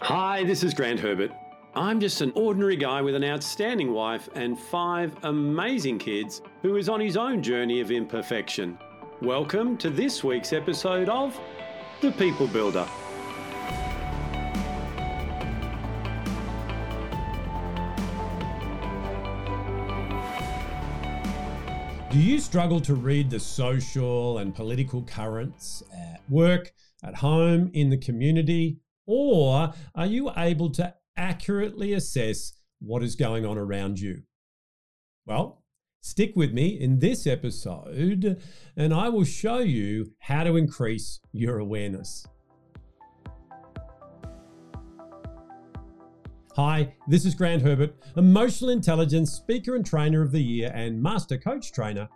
Hi, this is Grant Herbert. I'm just an ordinary guy with an outstanding wife and five amazing kids who is on his own journey of imperfection. Welcome to this week's episode of The People Builder. Do you struggle to read the social and political currents at work, at home, in the community? Or are you able to accurately assess what is going on around you? Well, stick with me in this episode and I will show you how to increase your awareness. Hi, this is Grant Herbert, Emotional Intelligence Speaker and Trainer of the Year and Master Coach Trainer.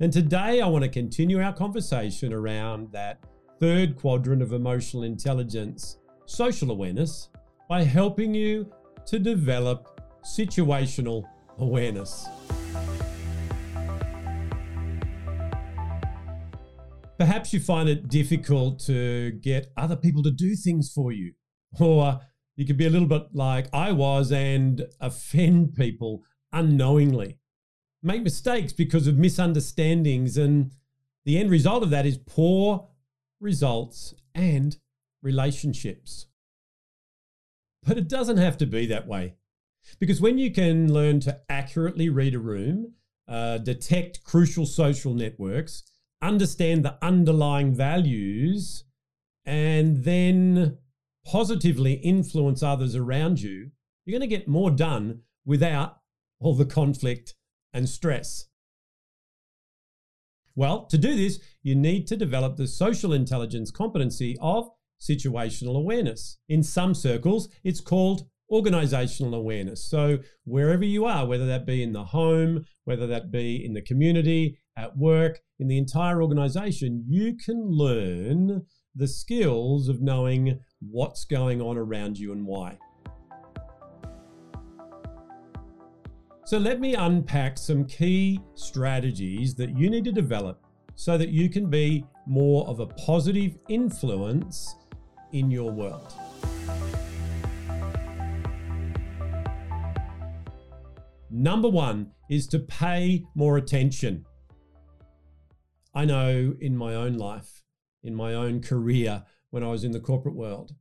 And today I want to continue our conversation around that third quadrant of emotional intelligence, social awareness, by helping you to develop situational awareness. Perhaps you find it difficult to get other people to do things for you, or you could be a little bit like I was and offend people unknowingly. Make mistakes because of misunderstandings, and the end result of that is poor results and relationships. But it doesn't have to be that way. Because when you can learn to accurately read a room, uh, detect crucial social networks, understand the underlying values, and then positively influence others around you, you're going to get more done without all the conflict and stress. Well, to do this, you need to develop the social intelligence competency of situational awareness. In some circles, it's called organizational awareness. So, wherever you are, whether that be in the home, whether that be in the community, at work, in the entire organization, you can learn the skills of knowing what's going on around you and why. So, let me unpack some key strategies that you need to develop so that you can be more of a positive influence in your world. Number one is to pay more attention. I know in my own life, in my own career, when I was in the corporate world.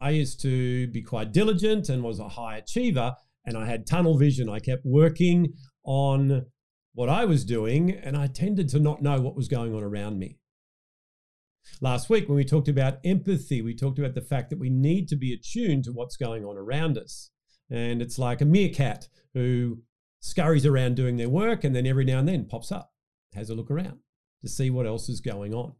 I used to be quite diligent and was a high achiever, and I had tunnel vision. I kept working on what I was doing, and I tended to not know what was going on around me. Last week, when we talked about empathy, we talked about the fact that we need to be attuned to what's going on around us. And it's like a meerkat who scurries around doing their work and then every now and then pops up, has a look around to see what else is going on.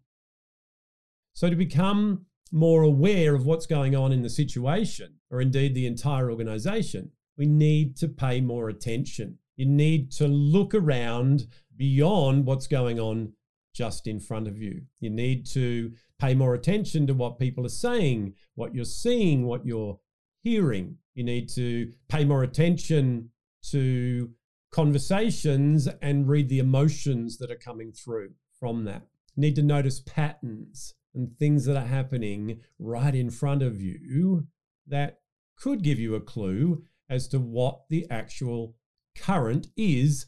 So, to become more aware of what's going on in the situation, or indeed the entire organization, we need to pay more attention. You need to look around beyond what's going on just in front of you. You need to pay more attention to what people are saying, what you're seeing, what you're hearing. You need to pay more attention to conversations and read the emotions that are coming through from that. You need to notice patterns and things that are happening right in front of you that could give you a clue as to what the actual current is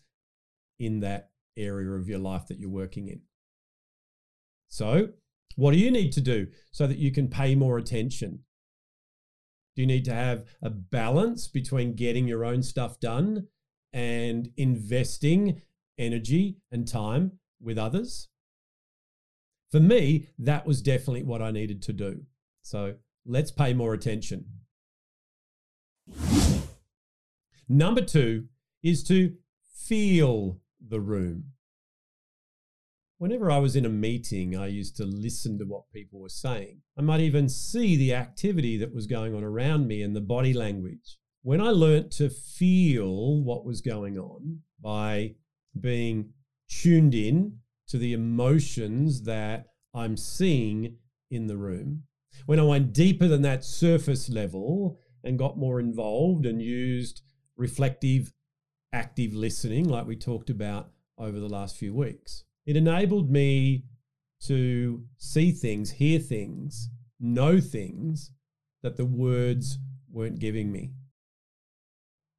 in that area of your life that you're working in. So, what do you need to do so that you can pay more attention? Do you need to have a balance between getting your own stuff done and investing energy and time with others? For me, that was definitely what I needed to do. So let's pay more attention. Number two is to feel the room. Whenever I was in a meeting, I used to listen to what people were saying. I might even see the activity that was going on around me and the body language. When I learnt to feel what was going on by being tuned in to the emotions that I'm seeing in the room. When I went deeper than that surface level and got more involved and used reflective, active listening, like we talked about over the last few weeks, it enabled me to see things, hear things, know things that the words weren't giving me.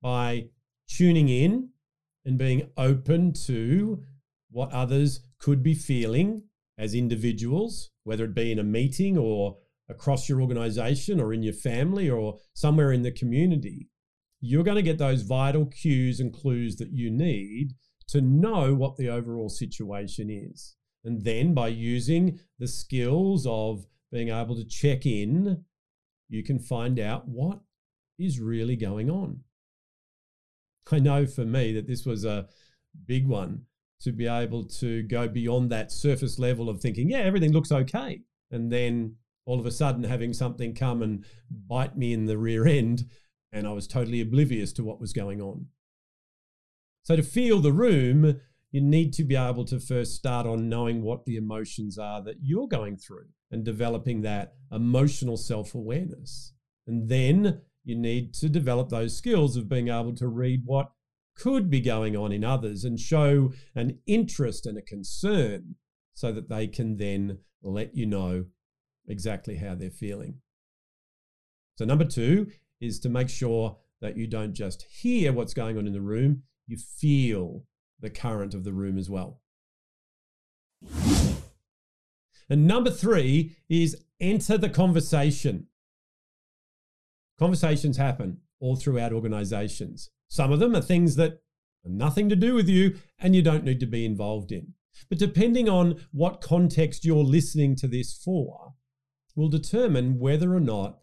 By tuning in and being open to what others could be feeling as individuals, whether it be in a meeting or across your organization or in your family or somewhere in the community, you're going to get those vital cues and clues that you need to know what the overall situation is. And then by using the skills of being able to check in, you can find out what is really going on. I know for me that this was a big one to be able to go beyond that surface level of thinking, yeah, everything looks okay. And then all of a sudden having something come and bite me in the rear end, and I was totally oblivious to what was going on. So, to feel the room, you need to be able to first start on knowing what the emotions are that you're going through and developing that emotional self awareness. And then you need to develop those skills of being able to read what could be going on in others and show an interest and a concern so that they can then let you know exactly how they're feeling. So, number two is to make sure that you don't just hear what's going on in the room, you feel the current of the room as well. And number three is enter the conversation. Conversations happen all throughout organizations. Some of them are things that are nothing to do with you and you don't need to be involved in. But depending on what context you're listening to this for, will determine whether or not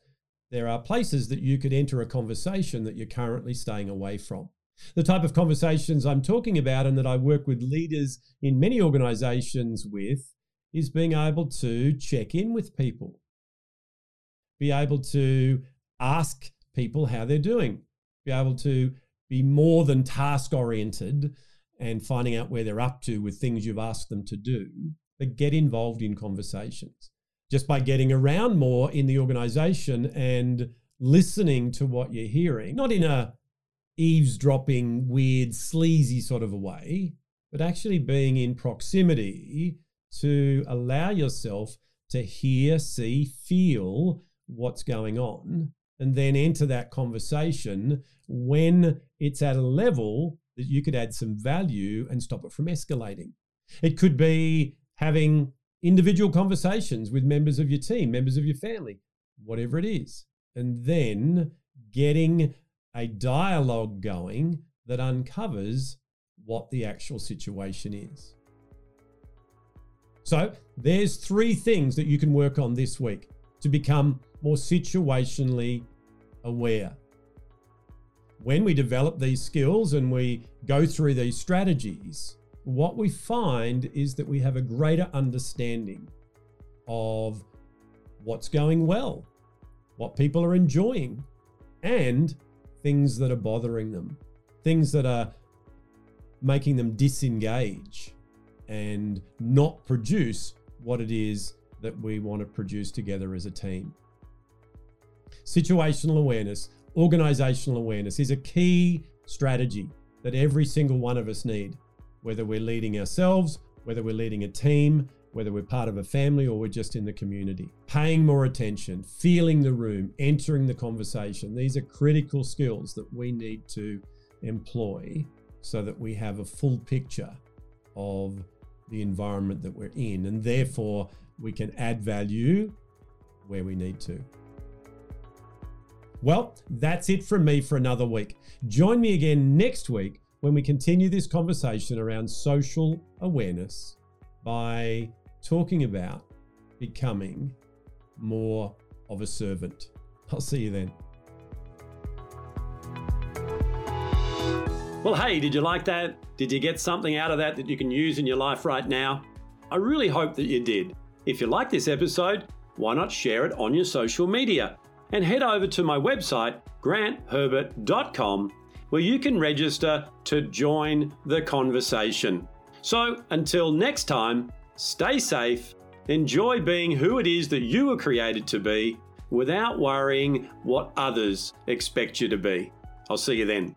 there are places that you could enter a conversation that you're currently staying away from. The type of conversations I'm talking about and that I work with leaders in many organizations with is being able to check in with people, be able to ask people how they're doing, be able to be more than task oriented and finding out where they're up to with things you've asked them to do, but get involved in conversations. Just by getting around more in the organization and listening to what you're hearing, not in a eavesdropping, weird, sleazy sort of a way, but actually being in proximity to allow yourself to hear, see, feel what's going on, and then enter that conversation when it's at a level that you could add some value and stop it from escalating. It could be having individual conversations with members of your team, members of your family, whatever it is. And then getting a dialogue going that uncovers what the actual situation is. So, there's three things that you can work on this week to become more situationally aware. When we develop these skills and we go through these strategies, what we find is that we have a greater understanding of what's going well, what people are enjoying, and things that are bothering them, things that are making them disengage and not produce what it is that we want to produce together as a team. Situational awareness, organizational awareness is a key strategy that every single one of us need whether we're leading ourselves, whether we're leading a team, whether we're part of a family or we're just in the community. Paying more attention, feeling the room, entering the conversation. These are critical skills that we need to employ so that we have a full picture of the environment that we're in and therefore we can add value where we need to. Well, that's it from me for another week. Join me again next week when we continue this conversation around social awareness by talking about becoming more of a servant. I'll see you then. Well, hey, did you like that? Did you get something out of that that you can use in your life right now? I really hope that you did. If you like this episode, why not share it on your social media? And head over to my website, grantherbert.com where you can register to join the conversation. So until next time, stay safe, enjoy being who it is that you were created to be without worrying what others expect you to be. I'll see you then.